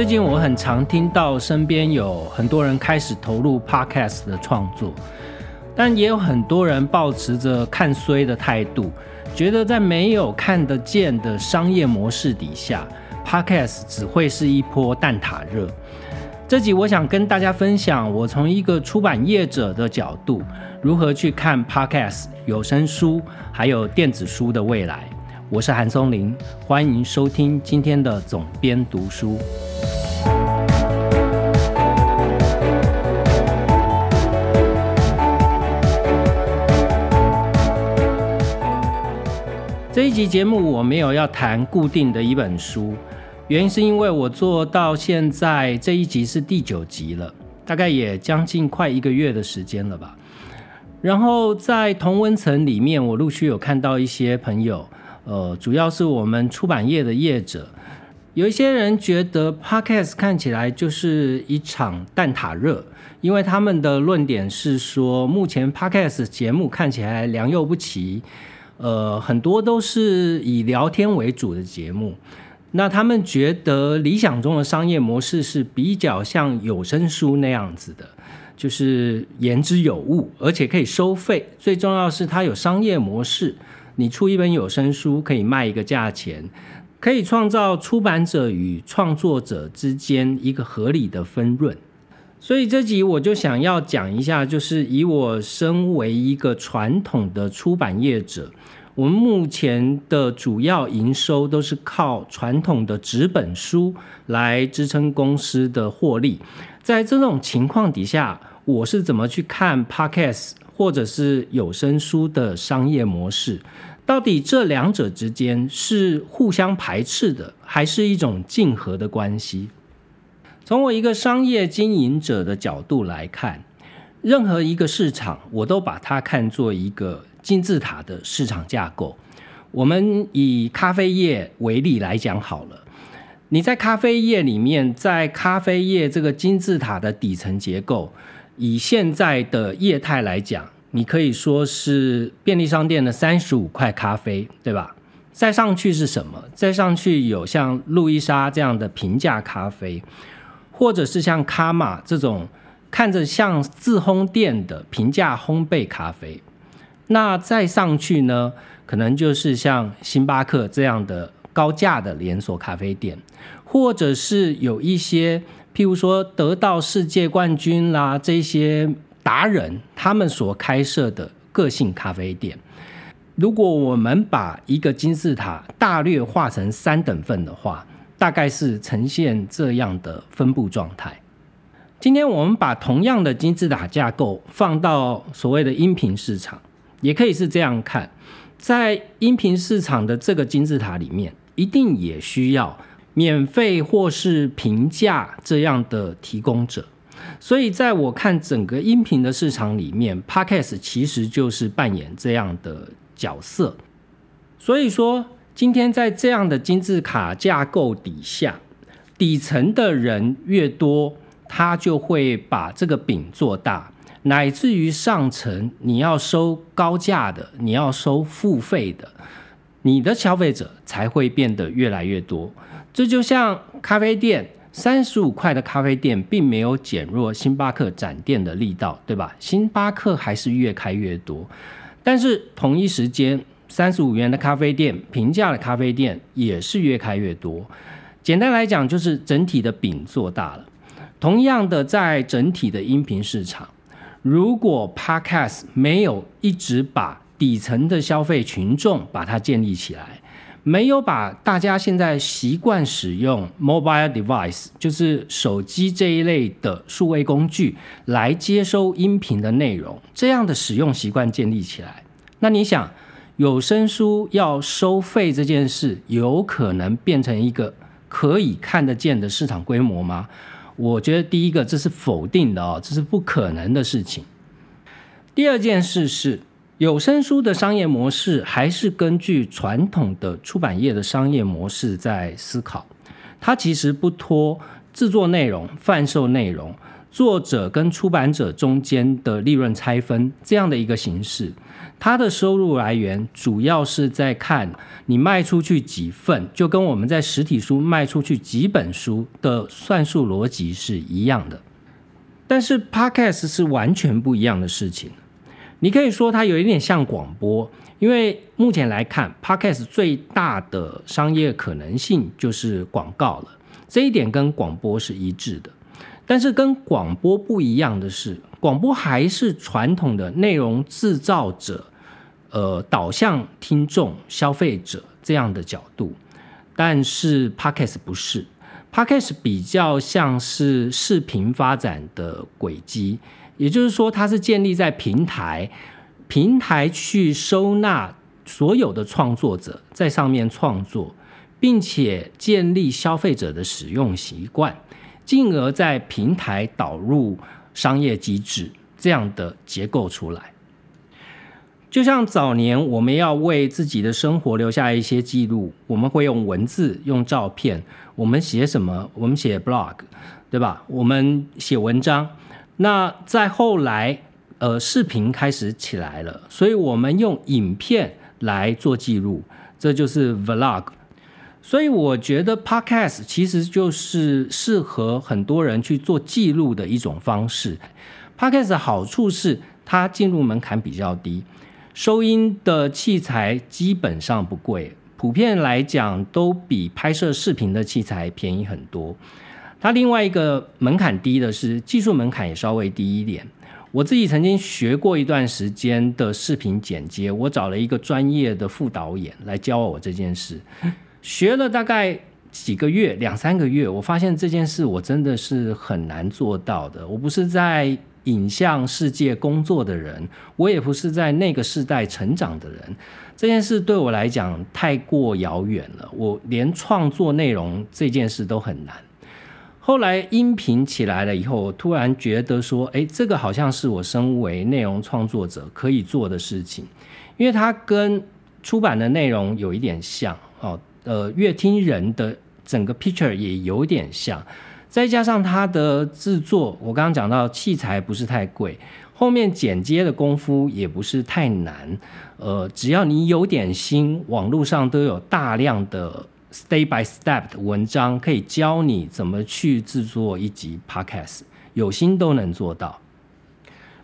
最近我很常听到身边有很多人开始投入 podcast 的创作，但也有很多人保持着看衰的态度，觉得在没有看得见的商业模式底下，podcast 只会是一波蛋挞热。这集我想跟大家分享，我从一个出版业者的角度，如何去看 podcast 有声书还有电子书的未来。我是韩松林，欢迎收听今天的总编读书。这一集节目我没有要谈固定的一本书，原因是因为我做到现在这一集是第九集了，大概也将近快一个月的时间了吧。然后在同温层里面，我陆续有看到一些朋友。呃，主要是我们出版业的业者，有一些人觉得 podcast 看起来就是一场蛋挞热，因为他们的论点是说，目前 podcast 节目看起来良莠不齐，呃，很多都是以聊天为主的节目。那他们觉得理想中的商业模式是比较像有声书那样子的，就是言之有物，而且可以收费，最重要是它有商业模式。你出一本有声书可以卖一个价钱，可以创造出版者与创作者之间一个合理的分润。所以这集我就想要讲一下，就是以我身为一个传统的出版业者，我们目前的主要营收都是靠传统的纸本书来支撑公司的获利。在这种情况底下，我是怎么去看 Podcast 或者是有声书的商业模式？到底这两者之间是互相排斥的，还是一种竞合的关系？从我一个商业经营者的角度来看，任何一个市场，我都把它看作一个金字塔的市场架构。我们以咖啡业为例来讲好了，你在咖啡业里面，在咖啡业这个金字塔的底层结构，以现在的业态来讲。你可以说是便利商店的三十五块咖啡，对吧？再上去是什么？再上去有像路易莎这样的平价咖啡，或者是像卡玛这种看着像自烘店的平价烘焙咖啡。那再上去呢，可能就是像星巴克这样的高价的连锁咖啡店，或者是有一些譬如说得到世界冠军啦这些。达人他们所开设的个性咖啡店，如果我们把一个金字塔大略画成三等份的话，大概是呈现这样的分布状态。今天我们把同样的金字塔架构放到所谓的音频市场，也可以是这样看，在音频市场的这个金字塔里面，一定也需要免费或是平价这样的提供者。所以，在我看整个音频的市场里面，Podcast 其实就是扮演这样的角色。所以说，今天在这样的金字塔架构底下，底层的人越多，他就会把这个饼做大，乃至于上层你要收高价的，你要收付费的，你的消费者才会变得越来越多。这就像咖啡店。三十五块的咖啡店并没有减弱星巴克展店的力道，对吧？星巴克还是越开越多，但是同一时间，三十五元的咖啡店、平价的咖啡店也是越开越多。简单来讲，就是整体的饼做大了。同样的，在整体的音频市场，如果 Podcast 没有一直把底层的消费群众把它建立起来。没有把大家现在习惯使用 mobile device，就是手机这一类的数位工具来接收音频的内容，这样的使用习惯建立起来，那你想有声书要收费这件事，有可能变成一个可以看得见的市场规模吗？我觉得第一个这是否定的哦，这是不可能的事情。第二件事是。有声书的商业模式还是根据传统的出版业的商业模式在思考，它其实不脱制作内容、贩售内容，作者跟出版者中间的利润拆分这样的一个形式。它的收入来源主要是在看你卖出去几份，就跟我们在实体书卖出去几本书的算术逻辑是一样的。但是 Podcast 是完全不一样的事情。你可以说它有一点像广播，因为目前来看，Podcast 最大的商业可能性就是广告了。这一点跟广播是一致的。但是跟广播不一样的是，广播还是传统的内容制造者，呃，导向听众、消费者这样的角度。但是 Podcast 不是，Podcast 比较像是视频发展的轨迹。也就是说，它是建立在平台，平台去收纳所有的创作者在上面创作，并且建立消费者的使用习惯，进而在平台导入商业机制这样的结构出来。就像早年我们要为自己的生活留下一些记录，我们会用文字、用照片，我们写什么？我们写 blog，对吧？我们写文章。那在后来，呃，视频开始起来了，所以我们用影片来做记录，这就是 vlog。所以我觉得 podcast 其实就是适合很多人去做记录的一种方式。podcast 好处是它进入门槛比较低，收音的器材基本上不贵，普遍来讲都比拍摄视频的器材便宜很多。它另外一个门槛低的是技术门槛也稍微低一点。我自己曾经学过一段时间的视频剪接，我找了一个专业的副导演来教我这件事，学了大概几个月，两三个月，我发现这件事我真的是很难做到的。我不是在影像世界工作的人，我也不是在那个时代成长的人，这件事对我来讲太过遥远了，我连创作内容这件事都很难。后来音频起来了以后，我突然觉得说，哎，这个好像是我身为内容创作者可以做的事情，因为它跟出版的内容有一点像，哦，呃，乐听人的整个 picture 也有点像，再加上它的制作，我刚刚讲到器材不是太贵，后面剪接的功夫也不是太难，呃，只要你有点心，网络上都有大量的。Step by step 的文章可以教你怎么去制作一集 Podcast，有心都能做到。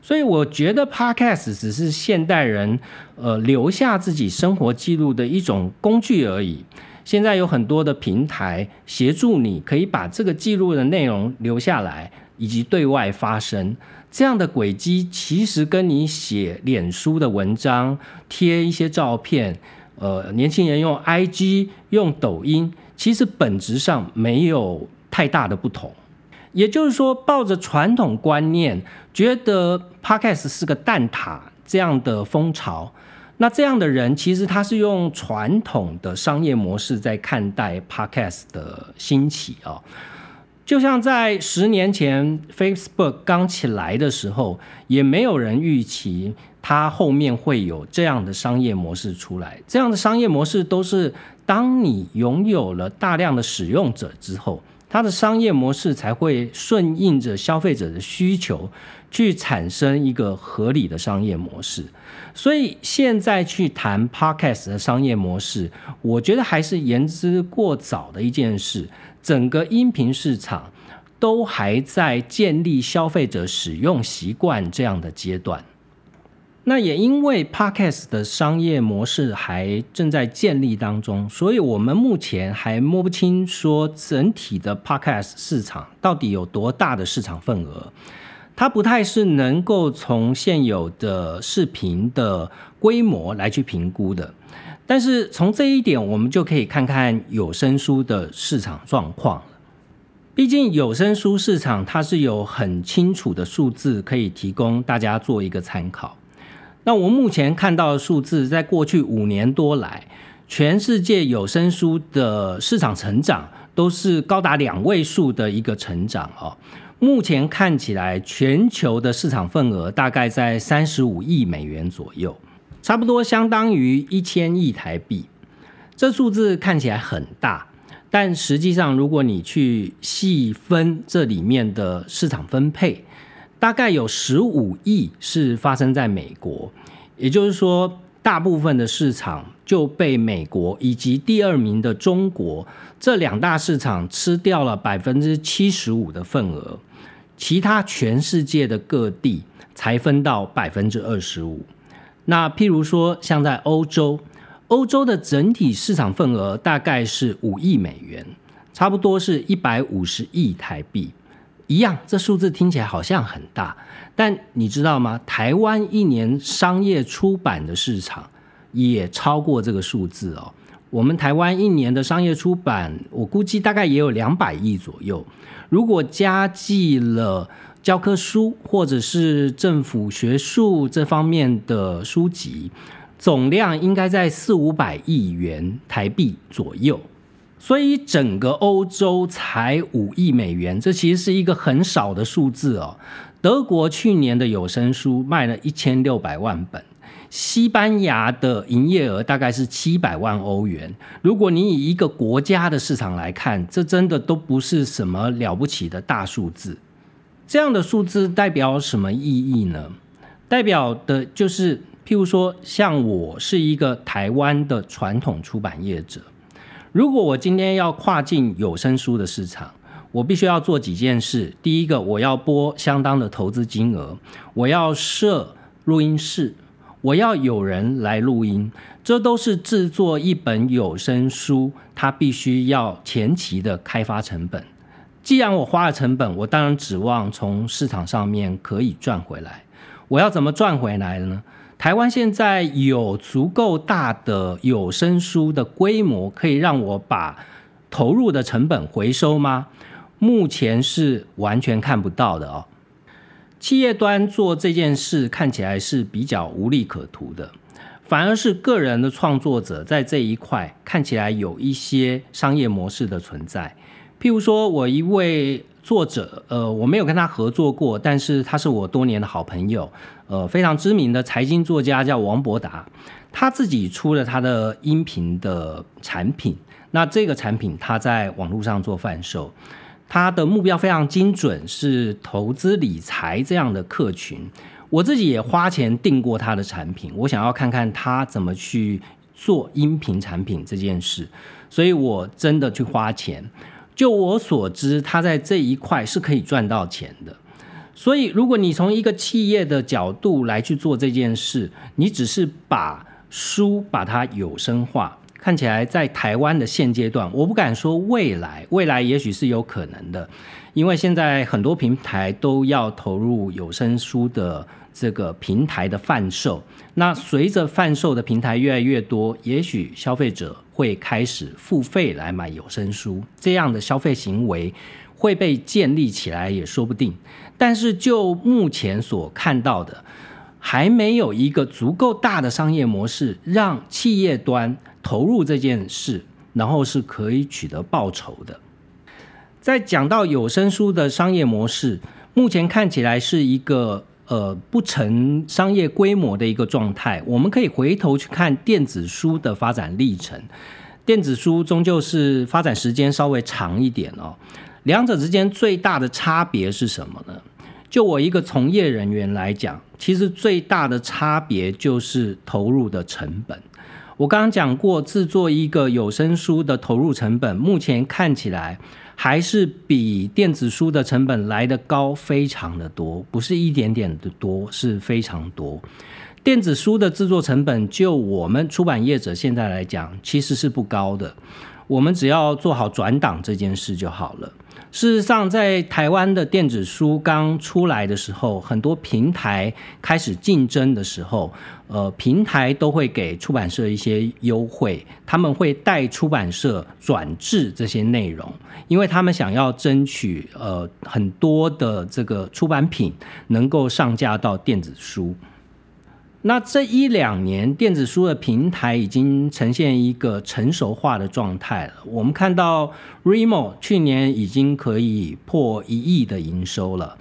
所以我觉得 Podcast 只是现代人呃留下自己生活记录的一种工具而已。现在有很多的平台协助你可以把这个记录的内容留下来，以及对外发声。这样的轨迹其实跟你写脸书的文章、贴一些照片。呃，年轻人用 IG、用抖音，其实本质上没有太大的不同。也就是说，抱着传统观念，觉得 Podcast 是个蛋挞这样的风潮，那这样的人其实他是用传统的商业模式在看待 Podcast 的兴起啊。就像在十年前 Facebook 刚起来的时候，也没有人预期。它后面会有这样的商业模式出来，这样的商业模式都是当你拥有了大量的使用者之后，它的商业模式才会顺应着消费者的需求去产生一个合理的商业模式。所以现在去谈 Podcast 的商业模式，我觉得还是言之过早的一件事。整个音频市场都还在建立消费者使用习惯这样的阶段。那也因为 Podcast 的商业模式还正在建立当中，所以我们目前还摸不清说整体的 Podcast 市场到底有多大的市场份额。它不太是能够从现有的视频的规模来去评估的。但是从这一点，我们就可以看看有声书的市场状况毕竟有声书市场它是有很清楚的数字可以提供大家做一个参考。那我目前看到的数字，在过去五年多来，全世界有声书的市场成长都是高达两位数的一个成长哦。目前看起来，全球的市场份额大概在三十五亿美元左右，差不多相当于一千亿台币。这数字看起来很大。但实际上，如果你去细分这里面的市场分配，大概有十五亿是发生在美国，也就是说，大部分的市场就被美国以及第二名的中国这两大市场吃掉了百分之七十五的份额，其他全世界的各地才分到百分之二十五。那譬如说，像在欧洲。欧洲的整体市场份额大概是五亿美元，差不多是一百五十亿台币。一样，这数字听起来好像很大，但你知道吗？台湾一年商业出版的市场也超过这个数字哦。我们台湾一年的商业出版，我估计大概也有两百亿左右。如果加计了教科书或者是政府学术这方面的书籍。总量应该在四五百亿元台币左右，所以整个欧洲才五亿美元，这其实是一个很少的数字哦。德国去年的有声书卖了一千六百万本，西班牙的营业额大概是七百万欧元。如果你以一个国家的市场来看，这真的都不是什么了不起的大数字。这样的数字代表什么意义呢？代表的就是。譬如说，像我是一个台湾的传统出版业者，如果我今天要跨进有声书的市场，我必须要做几件事。第一个，我要拨相当的投资金额，我要设录音室，我要有人来录音，这都是制作一本有声书它必须要前期的开发成本。既然我花了成本，我当然指望从市场上面可以赚回来。我要怎么赚回来的呢？台湾现在有足够大的有声书的规模，可以让我把投入的成本回收吗？目前是完全看不到的哦。企业端做这件事看起来是比较无利可图的，反而是个人的创作者在这一块看起来有一些商业模式的存在。譬如说，我一位作者，呃，我没有跟他合作过，但是他是我多年的好朋友。呃，非常知名的财经作家叫王博达，他自己出了他的音频的产品。那这个产品他在网络上做贩售，他的目标非常精准，是投资理财这样的客群。我自己也花钱订过他的产品，我想要看看他怎么去做音频产品这件事，所以我真的去花钱。就我所知，他在这一块是可以赚到钱的。所以，如果你从一个企业的角度来去做这件事，你只是把书把它有声化，看起来在台湾的现阶段，我不敢说未来，未来也许是有可能的，因为现在很多平台都要投入有声书的这个平台的贩售。那随着贩售的平台越来越多，也许消费者会开始付费来买有声书，这样的消费行为会被建立起来，也说不定。但是就目前所看到的，还没有一个足够大的商业模式让企业端投入这件事，然后是可以取得报酬的。在讲到有声书的商业模式，目前看起来是一个呃不成商业规模的一个状态。我们可以回头去看电子书的发展历程，电子书终究是发展时间稍微长一点哦。两者之间最大的差别是什么呢？就我一个从业人员来讲，其实最大的差别就是投入的成本。我刚刚讲过，制作一个有声书的投入成本，目前看起来还是比电子书的成本来的高，非常的多，不是一点点的多，是非常多。电子书的制作成本，就我们出版业者现在来讲，其实是不高的，我们只要做好转档这件事就好了。事实上，在台湾的电子书刚出来的时候，很多平台开始竞争的时候，呃，平台都会给出版社一些优惠，他们会带出版社转制这些内容，因为他们想要争取呃很多的这个出版品能够上架到电子书。那这一两年，电子书的平台已经呈现一个成熟化的状态了。我们看到 Remo 去年已经可以破一亿的营收了。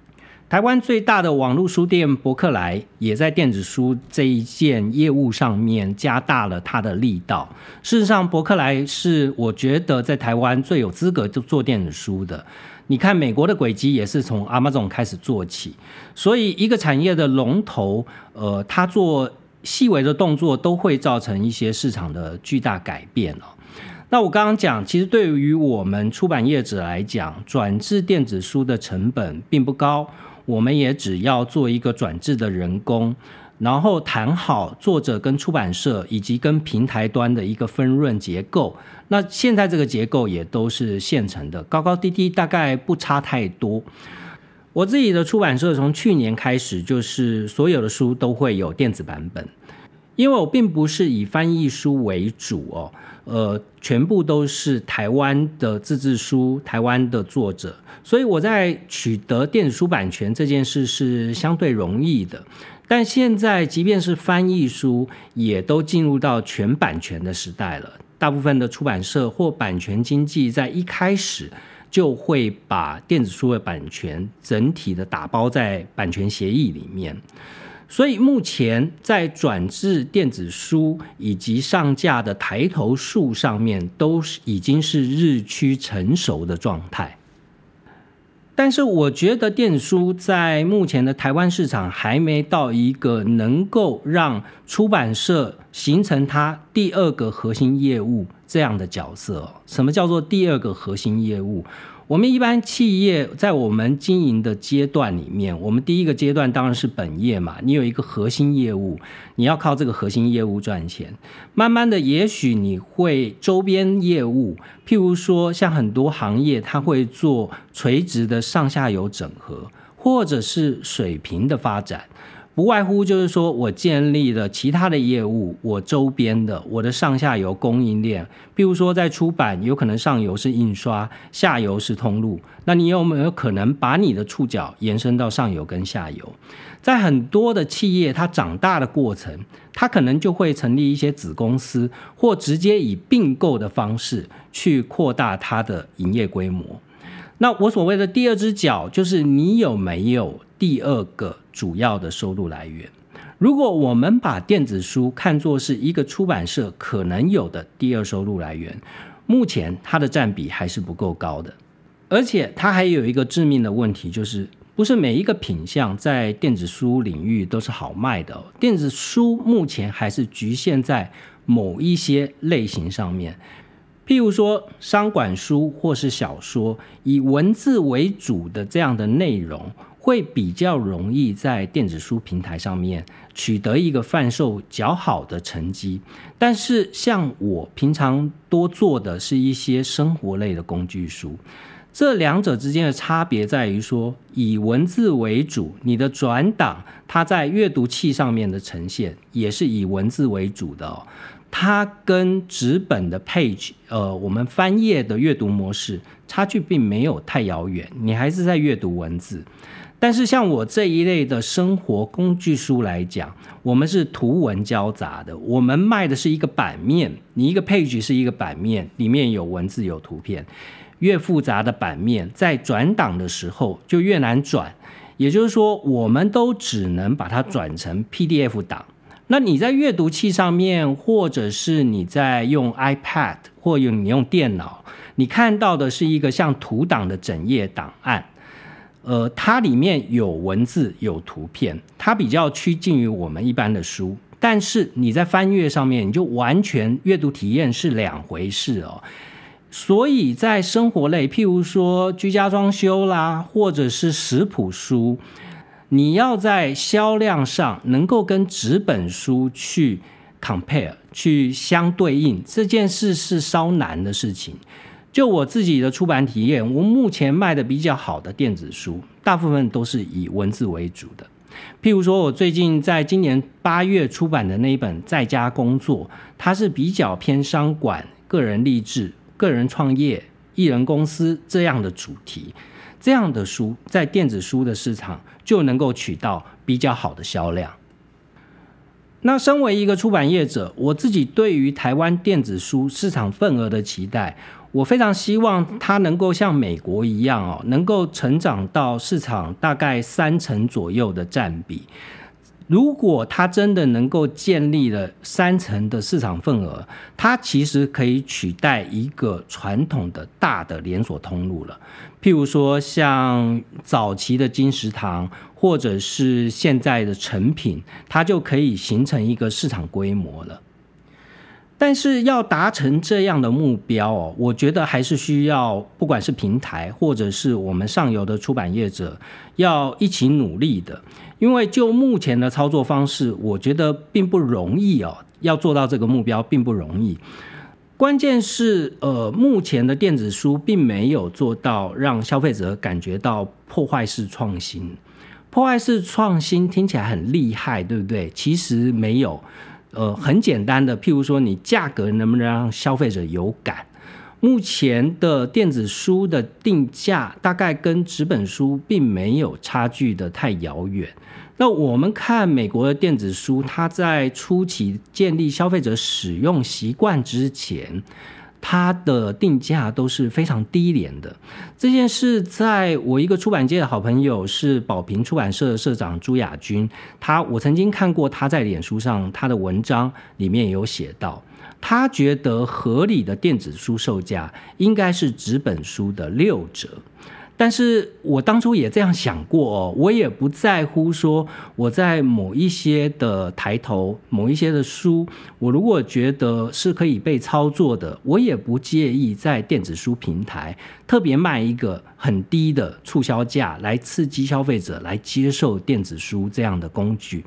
台湾最大的网络书店博客来也在电子书这一件业务上面加大了它的力道。事实上，博客来是我觉得在台湾最有资格做做电子书的。你看，美国的轨迹也是从 Amazon 开始做起，所以一个产业的龙头，呃，它做细微的动作都会造成一些市场的巨大改变哦。那我刚刚讲，其实对于我们出版业者来讲，转制电子书的成本并不高。我们也只要做一个转制的人工，然后谈好作者跟出版社以及跟平台端的一个分润结构。那现在这个结构也都是现成的，高高低低大概不差太多。我自己的出版社从去年开始，就是所有的书都会有电子版本，因为我并不是以翻译书为主哦。呃，全部都是台湾的自制书，台湾的作者，所以我在取得电子书版权这件事是相对容易的。但现在，即便是翻译书，也都进入到全版权的时代了。大部分的出版社或版权经纪在一开始就会把电子书的版权整体的打包在版权协议里面。所以目前在转制电子书以及上架的抬头数上面，都是已经是日趋成熟的状态。但是我觉得电子书在目前的台湾市场还没到一个能够让出版社形成它第二个核心业务这样的角色。什么叫做第二个核心业务？我们一般企业在我们经营的阶段里面，我们第一个阶段当然是本业嘛。你有一个核心业务，你要靠这个核心业务赚钱。慢慢的，也许你会周边业务，譬如说像很多行业，它会做垂直的上下游整合，或者是水平的发展。不外乎就是说，我建立了其他的业务，我周边的我的上下游供应链，比如说在出版，有可能上游是印刷，下游是通路。那你有没有可能把你的触角延伸到上游跟下游？在很多的企业，它长大的过程，它可能就会成立一些子公司，或直接以并购的方式去扩大它的营业规模。那我所谓的第二只脚，就是你有没有第二个主要的收入来源？如果我们把电子书看作是一个出版社可能有的第二收入来源，目前它的占比还是不够高的，而且它还有一个致命的问题，就是不是每一个品相在电子书领域都是好卖的。电子书目前还是局限在某一些类型上面。譬如说，商管书或是小说，以文字为主的这样的内容，会比较容易在电子书平台上面取得一个贩售较好的成绩。但是，像我平常多做的是一些生活类的工具书，这两者之间的差别在于说，以文字为主，你的转档它在阅读器上面的呈现也是以文字为主的哦。它跟纸本的 page，呃，我们翻页的阅读模式差距并没有太遥远，你还是在阅读文字。但是像我这一类的生活工具书来讲，我们是图文交杂的，我们卖的是一个版面，你一个 page 是一个版面，里面有文字有图片，越复杂的版面在转档的时候就越难转，也就是说，我们都只能把它转成 PDF 档。那你在阅读器上面，或者是你在用 iPad 或用你用电脑，你看到的是一个像图档的整页档案，呃，它里面有文字有图片，它比较趋近于我们一般的书。但是你在翻阅上面，你就完全阅读体验是两回事哦。所以在生活类，譬如说居家装修啦，或者是食谱书。你要在销量上能够跟纸本书去 compare 去相对应，这件事是稍难的事情。就我自己的出版体验，我目前卖的比较好的电子书，大部分都是以文字为主的。譬如说，我最近在今年八月出版的那一本《在家工作》，它是比较偏商管、个人励志、个人创业、艺人公司这样的主题。这样的书在电子书的市场就能够取到比较好的销量。那身为一个出版业者，我自己对于台湾电子书市场份额的期待，我非常希望它能够像美国一样哦，能够成长到市场大概三成左右的占比。如果它真的能够建立了三成的市场份额，它其实可以取代一个传统的大的连锁通路了。譬如说，像早期的金石堂，或者是现在的成品，它就可以形成一个市场规模了。但是要达成这样的目标哦，我觉得还是需要，不管是平台或者是我们上游的出版业者，要一起努力的。因为就目前的操作方式，我觉得并不容易哦，要做到这个目标并不容易。关键是，呃，目前的电子书并没有做到让消费者感觉到破坏式创新。破坏式创新听起来很厉害，对不对？其实没有。呃，很简单的，譬如说，你价格能不能让消费者有感？目前的电子书的定价大概跟纸本书并没有差距的太遥远。那我们看美国的电子书，它在初期建立消费者使用习惯之前。它的定价都是非常低廉的。这件事，在我一个出版界的好朋友是宝平出版社的社长朱亚军，他我曾经看过他在脸书上他的文章，里面有写到，他觉得合理的电子书售价应该是纸本书的六折。但是我当初也这样想过哦，我也不在乎说我在某一些的抬头、某一些的书，我如果觉得是可以被操作的，我也不介意在电子书平台特别卖一个很低的促销价来刺激消费者来接受电子书这样的工具。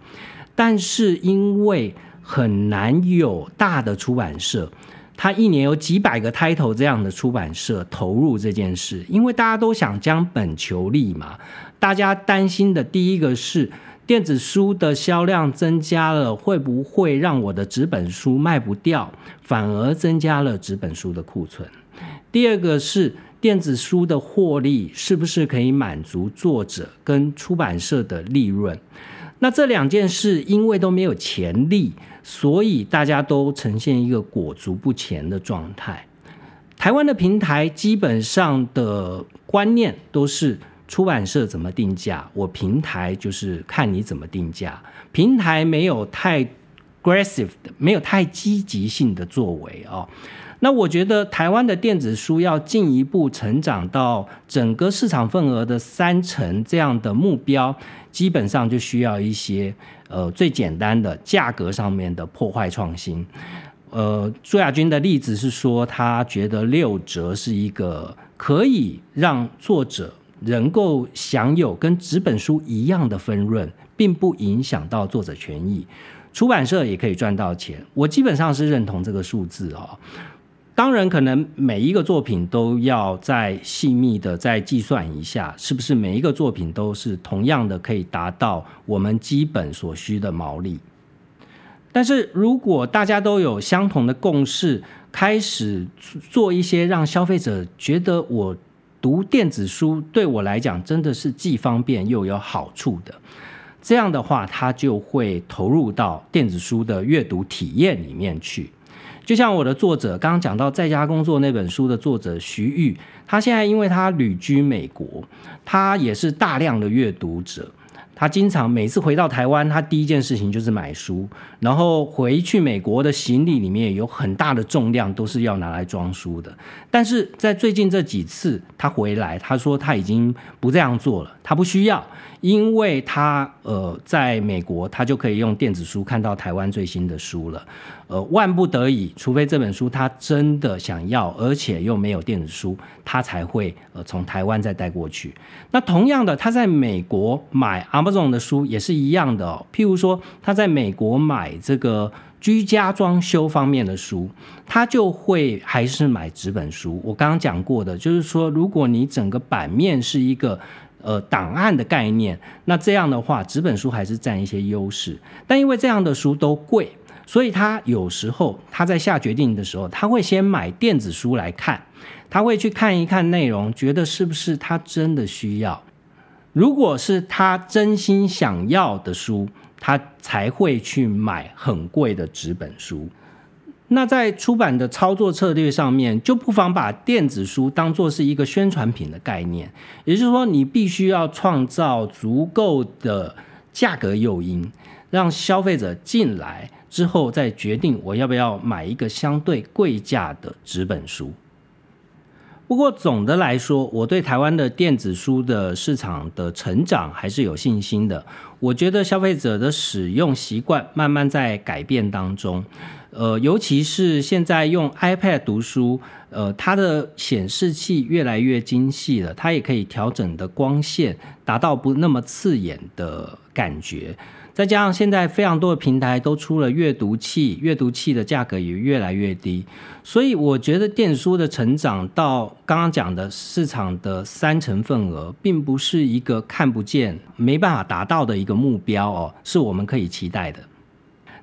但是因为很难有大的出版社。他一年有几百个 title 这样的出版社投入这件事，因为大家都想将本求利嘛。大家担心的第一个是电子书的销量增加了，会不会让我的纸本书卖不掉，反而增加了纸本书的库存？第二个是电子书的获利是不是可以满足作者跟出版社的利润？那这两件事因为都没有潜力。所以大家都呈现一个裹足不前的状态。台湾的平台基本上的观念都是出版社怎么定价，我平台就是看你怎么定价。平台没有太 aggressive 的，没有太积极性的作为哦。那我觉得台湾的电子书要进一步成长到整个市场份额的三成这样的目标，基本上就需要一些。呃，最简单的价格上面的破坏创新。呃，朱亚军的例子是说，他觉得六折是一个可以让作者能够享有跟纸本书一样的分润，并不影响到作者权益，出版社也可以赚到钱。我基本上是认同这个数字哦。当然，可能每一个作品都要再细密的再计算一下，是不是每一个作品都是同样的可以达到我们基本所需的毛利。但是如果大家都有相同的共识，开始做一些让消费者觉得我读电子书对我来讲真的是既方便又有好处的，这样的话，他就会投入到电子书的阅读体验里面去。就像我的作者刚刚讲到在家工作那本书的作者徐玉，他现在因为他旅居美国，他也是大量的阅读者。他经常每次回到台湾，他第一件事情就是买书，然后回去美国的行李里面有很大的重量都是要拿来装书的。但是在最近这几次他回来，他说他已经不这样做了，他不需要。因为他呃在美国，他就可以用电子书看到台湾最新的书了。呃，万不得已，除非这本书他真的想要，而且又没有电子书，他才会呃从台湾再带过去。那同样的，他在美国买 Amazon 的书也是一样的。譬如说，他在美国买这个居家装修方面的书，他就会还是买纸本书。我刚刚讲过的，就是说，如果你整个版面是一个。呃，档案的概念，那这样的话，纸本书还是占一些优势。但因为这样的书都贵，所以他有时候他在下决定的时候，他会先买电子书来看，他会去看一看内容，觉得是不是他真的需要。如果是他真心想要的书，他才会去买很贵的纸本书。那在出版的操作策略上面，就不妨把电子书当做是一个宣传品的概念，也就是说，你必须要创造足够的价格诱因，让消费者进来之后再决定我要不要买一个相对贵价的纸本书。不过总的来说，我对台湾的电子书的市场的成长还是有信心的。我觉得消费者的使用习惯慢慢在改变当中，呃，尤其是现在用 iPad 读书，呃，它的显示器越来越精细了，它也可以调整的光线，达到不那么刺眼的感觉。再加上现在非常多的平台都出了阅读器，阅读器的价格也越来越低，所以我觉得电子书的成长到刚刚讲的市场的三成份额，并不是一个看不见、没办法达到的一个目标哦，是我们可以期待的。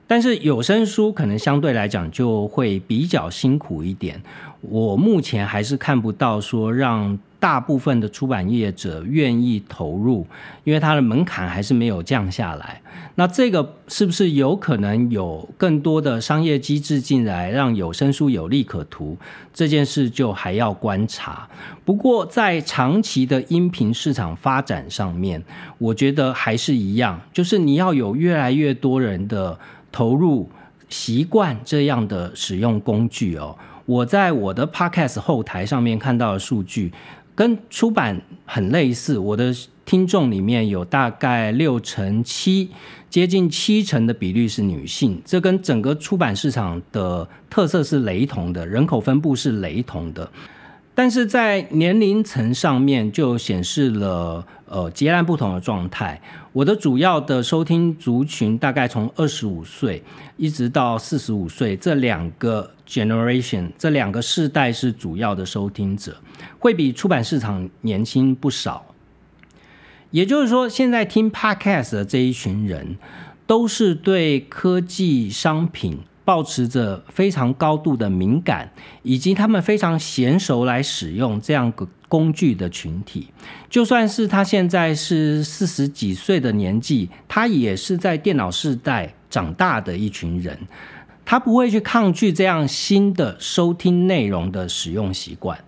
但是有声书可能相对来讲就会比较辛苦一点，我目前还是看不到说让。大部分的出版业者愿意投入，因为它的门槛还是没有降下来。那这个是不是有可能有更多的商业机制进来，让有声书有利可图？这件事就还要观察。不过在长期的音频市场发展上面，我觉得还是一样，就是你要有越来越多人的投入，习惯这样的使用工具哦。我在我的 Podcast 后台上面看到的数据。跟出版很类似，我的听众里面有大概六成七，接近七成的比率是女性，这跟整个出版市场的特色是雷同的，人口分布是雷同的。但是在年龄层上面就显示了呃截然不同的状态。我的主要的收听族群大概从二十五岁一直到四十五岁，这两个 generation 这两个世代是主要的收听者，会比出版市场年轻不少。也就是说，现在听 podcast 的这一群人，都是对科技商品。保持着非常高度的敏感，以及他们非常娴熟来使用这样个工具的群体，就算是他现在是四十几岁的年纪，他也是在电脑时代长大的一群人，他不会去抗拒这样新的收听内容的使用习惯。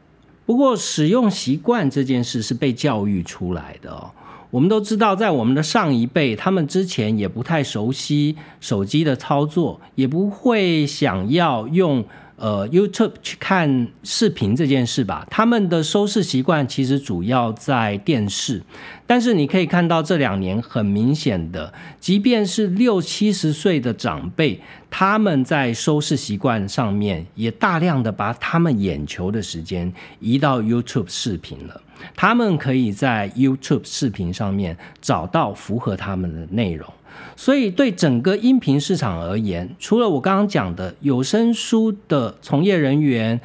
不过，使用习惯这件事是被教育出来的哦。我们都知道，在我们的上一辈，他们之前也不太熟悉手机的操作，也不会想要用。呃，YouTube 去看视频这件事吧，他们的收视习惯其实主要在电视，但是你可以看到这两年很明显的，即便是六七十岁的长辈，他们在收视习惯上面也大量的把他们眼球的时间移到 YouTube 视频了，他们可以在 YouTube 视频上面找到符合他们的内容。所以，对整个音频市场而言，除了我刚刚讲的有声书的从业人员、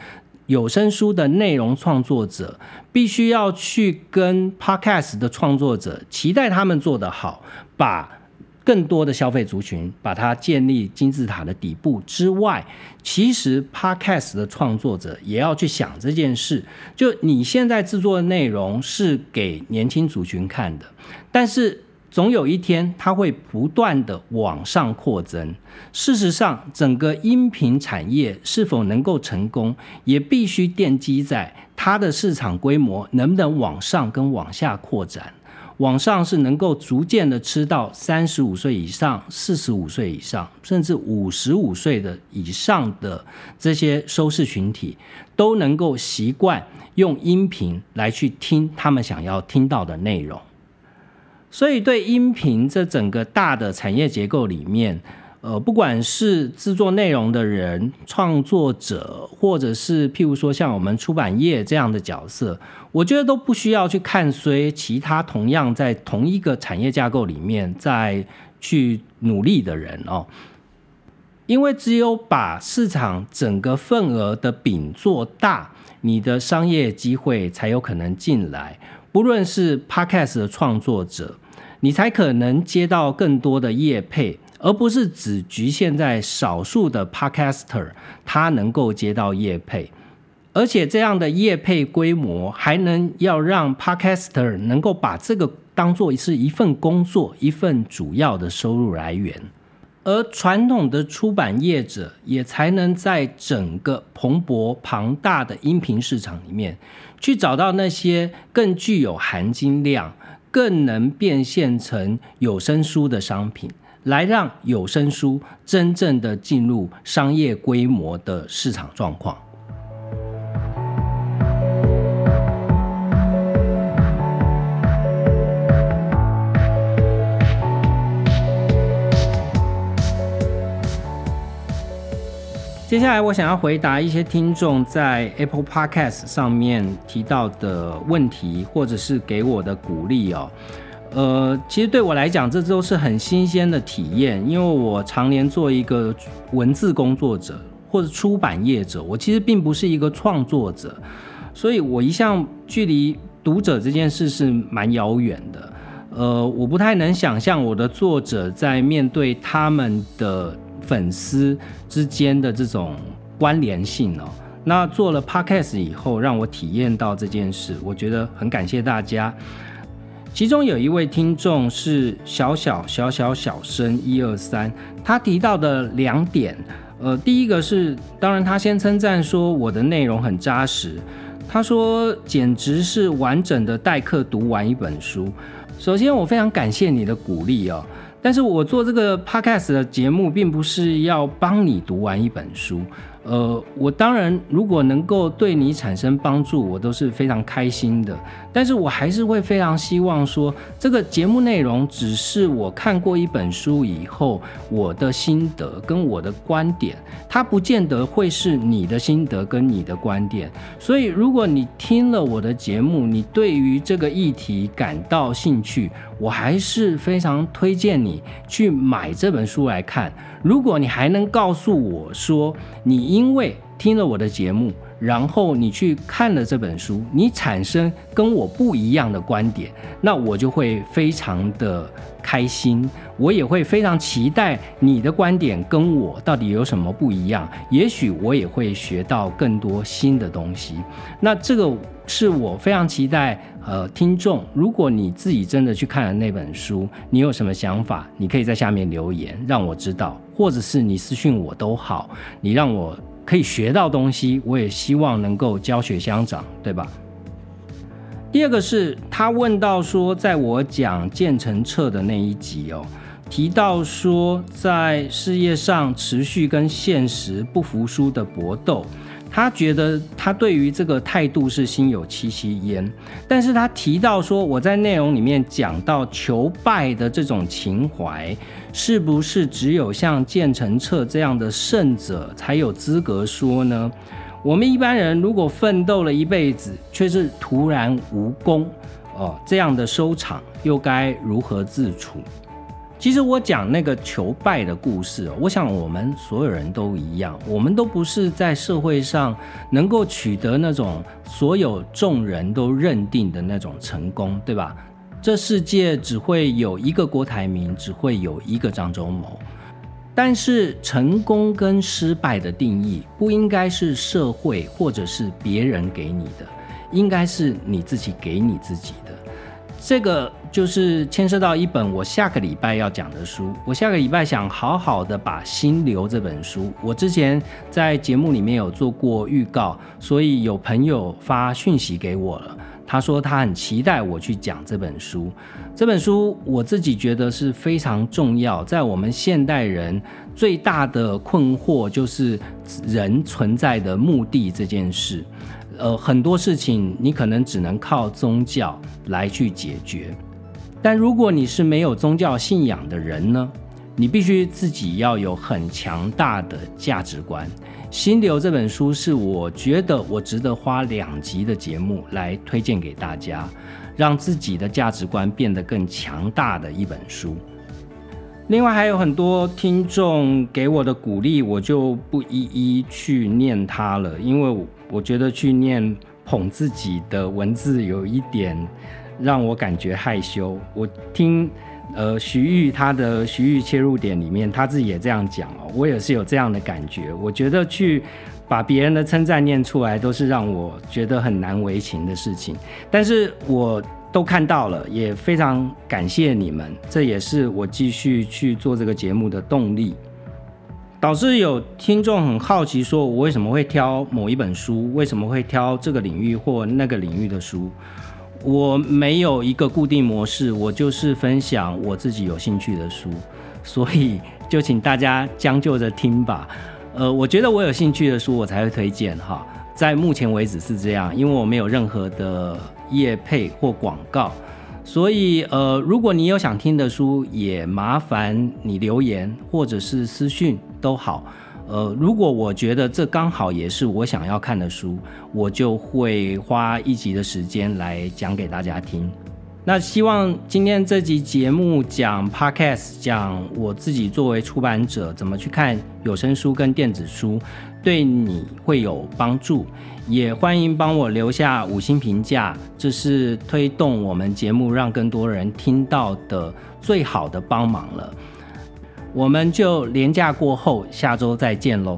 有声书的内容创作者，必须要去跟 Podcast 的创作者期待他们做得好，把更多的消费族群把它建立金字塔的底部之外，其实 Podcast 的创作者也要去想这件事。就你现在制作的内容是给年轻族群看的，但是。总有一天，它会不断的往上扩增。事实上，整个音频产业是否能够成功，也必须奠基在它的市场规模能不能往上跟往下扩展。往上是能够逐渐的吃到三十五岁以上、四十五岁以上，甚至五十五岁的以上的这些收视群体，都能够习惯用音频来去听他们想要听到的内容。所以，对音频这整个大的产业结构里面，呃，不管是制作内容的人、创作者，或者是譬如说像我们出版业这样的角色，我觉得都不需要去看随其他同样在同一个产业架构里面在去努力的人哦，因为只有把市场整个份额的饼做大，你的商业机会才有可能进来。不论是 Podcast 的创作者。你才可能接到更多的业配，而不是只局限在少数的 Podcaster，他能够接到业配，而且这样的业配规模还能要让 Podcaster 能够把这个当做是一份工作，一份主要的收入来源。而传统的出版业者也才能在整个蓬勃庞大的音频市场里面，去找到那些更具有含金量、更能变现成有声书的商品，来让有声书真正的进入商业规模的市场状况。接下来，我想要回答一些听众在 Apple Podcast 上面提到的问题，或者是给我的鼓励哦。呃，其实对我来讲，这都是很新鲜的体验，因为我常年做一个文字工作者或者出版业者，我其实并不是一个创作者，所以我一向距离读者这件事是蛮遥远的。呃，我不太能想象我的作者在面对他们的。粉丝之间的这种关联性哦，那做了 podcast 以后，让我体验到这件事，我觉得很感谢大家。其中有一位听众是小小小小小生一二三，他提到的两点，呃，第一个是，当然他先称赞说我的内容很扎实，他说简直是完整的代课读完一本书。首先，我非常感谢你的鼓励哦。但是我做这个 podcast 的节目，并不是要帮你读完一本书。呃，我当然如果能够对你产生帮助，我都是非常开心的。但是我还是会非常希望说，这个节目内容只是我看过一本书以后我的心得跟我的观点，它不见得会是你的心得跟你的观点。所以，如果你听了我的节目，你对于这个议题感到兴趣，我还是非常推荐你去买这本书来看。如果你还能告诉我说，你因为听了我的节目，然后你去看了这本书，你产生跟我不一样的观点，那我就会非常的开心，我也会非常期待你的观点跟我到底有什么不一样，也许我也会学到更多新的东西。那这个是我非常期待。呃，听众，如果你自己真的去看了那本书，你有什么想法？你可以在下面留言，让我知道，或者是你私信我都好，你让我可以学到东西，我也希望能够教学相长，对吧？第二个是他问到说，在我讲建成册的那一集哦，提到说在事业上持续跟现实不服输的搏斗。他觉得他对于这个态度是心有戚戚焉，但是他提到说，我在内容里面讲到求败的这种情怀，是不是只有像建成策这样的圣者才有资格说呢？我们一般人如果奋斗了一辈子，却是突然无功，哦，这样的收场又该如何自处？其实我讲那个求败的故事，我想我们所有人都一样，我们都不是在社会上能够取得那种所有众人都认定的那种成功，对吧？这世界只会有一个郭台铭，只会有一个张忠谋。但是成功跟失败的定义，不应该是社会或者是别人给你的，应该是你自己给你自己。这个就是牵涉到一本我下个礼拜要讲的书。我下个礼拜想好好的把《心流》这本书，我之前在节目里面有做过预告，所以有朋友发讯息给我了，他说他很期待我去讲这本书。这本书我自己觉得是非常重要，在我们现代人最大的困惑就是人存在的目的这件事。呃，很多事情你可能只能靠宗教来去解决，但如果你是没有宗教信仰的人呢，你必须自己要有很强大的价值观。《心流》这本书是我觉得我值得花两集的节目来推荐给大家，让自己的价值观变得更强大的一本书。另外还有很多听众给我的鼓励，我就不一一去念它了，因为。我觉得去念捧自己的文字有一点让我感觉害羞。我听呃徐玉他的徐玉切入点里面，他自己也这样讲哦，我也是有这样的感觉。我觉得去把别人的称赞念出来，都是让我觉得很难为情的事情。但是我都看到了，也非常感谢你们，这也是我继续去做这个节目的动力。导致有听众很好奇，说我为什么会挑某一本书，为什么会挑这个领域或那个领域的书？我没有一个固定模式，我就是分享我自己有兴趣的书，所以就请大家将就着听吧。呃，我觉得我有兴趣的书，我才会推荐哈。在目前为止是这样，因为我没有任何的业配或广告。所以，呃，如果你有想听的书，也麻烦你留言或者是私讯都好。呃，如果我觉得这刚好也是我想要看的书，我就会花一集的时间来讲给大家听。那希望今天这集节目讲 podcast，讲我自己作为出版者怎么去看有声书跟电子书，对你会有帮助。也欢迎帮我留下五星评价，这是推动我们节目让更多人听到的最好的帮忙了。我们就连假过后，下周再见喽。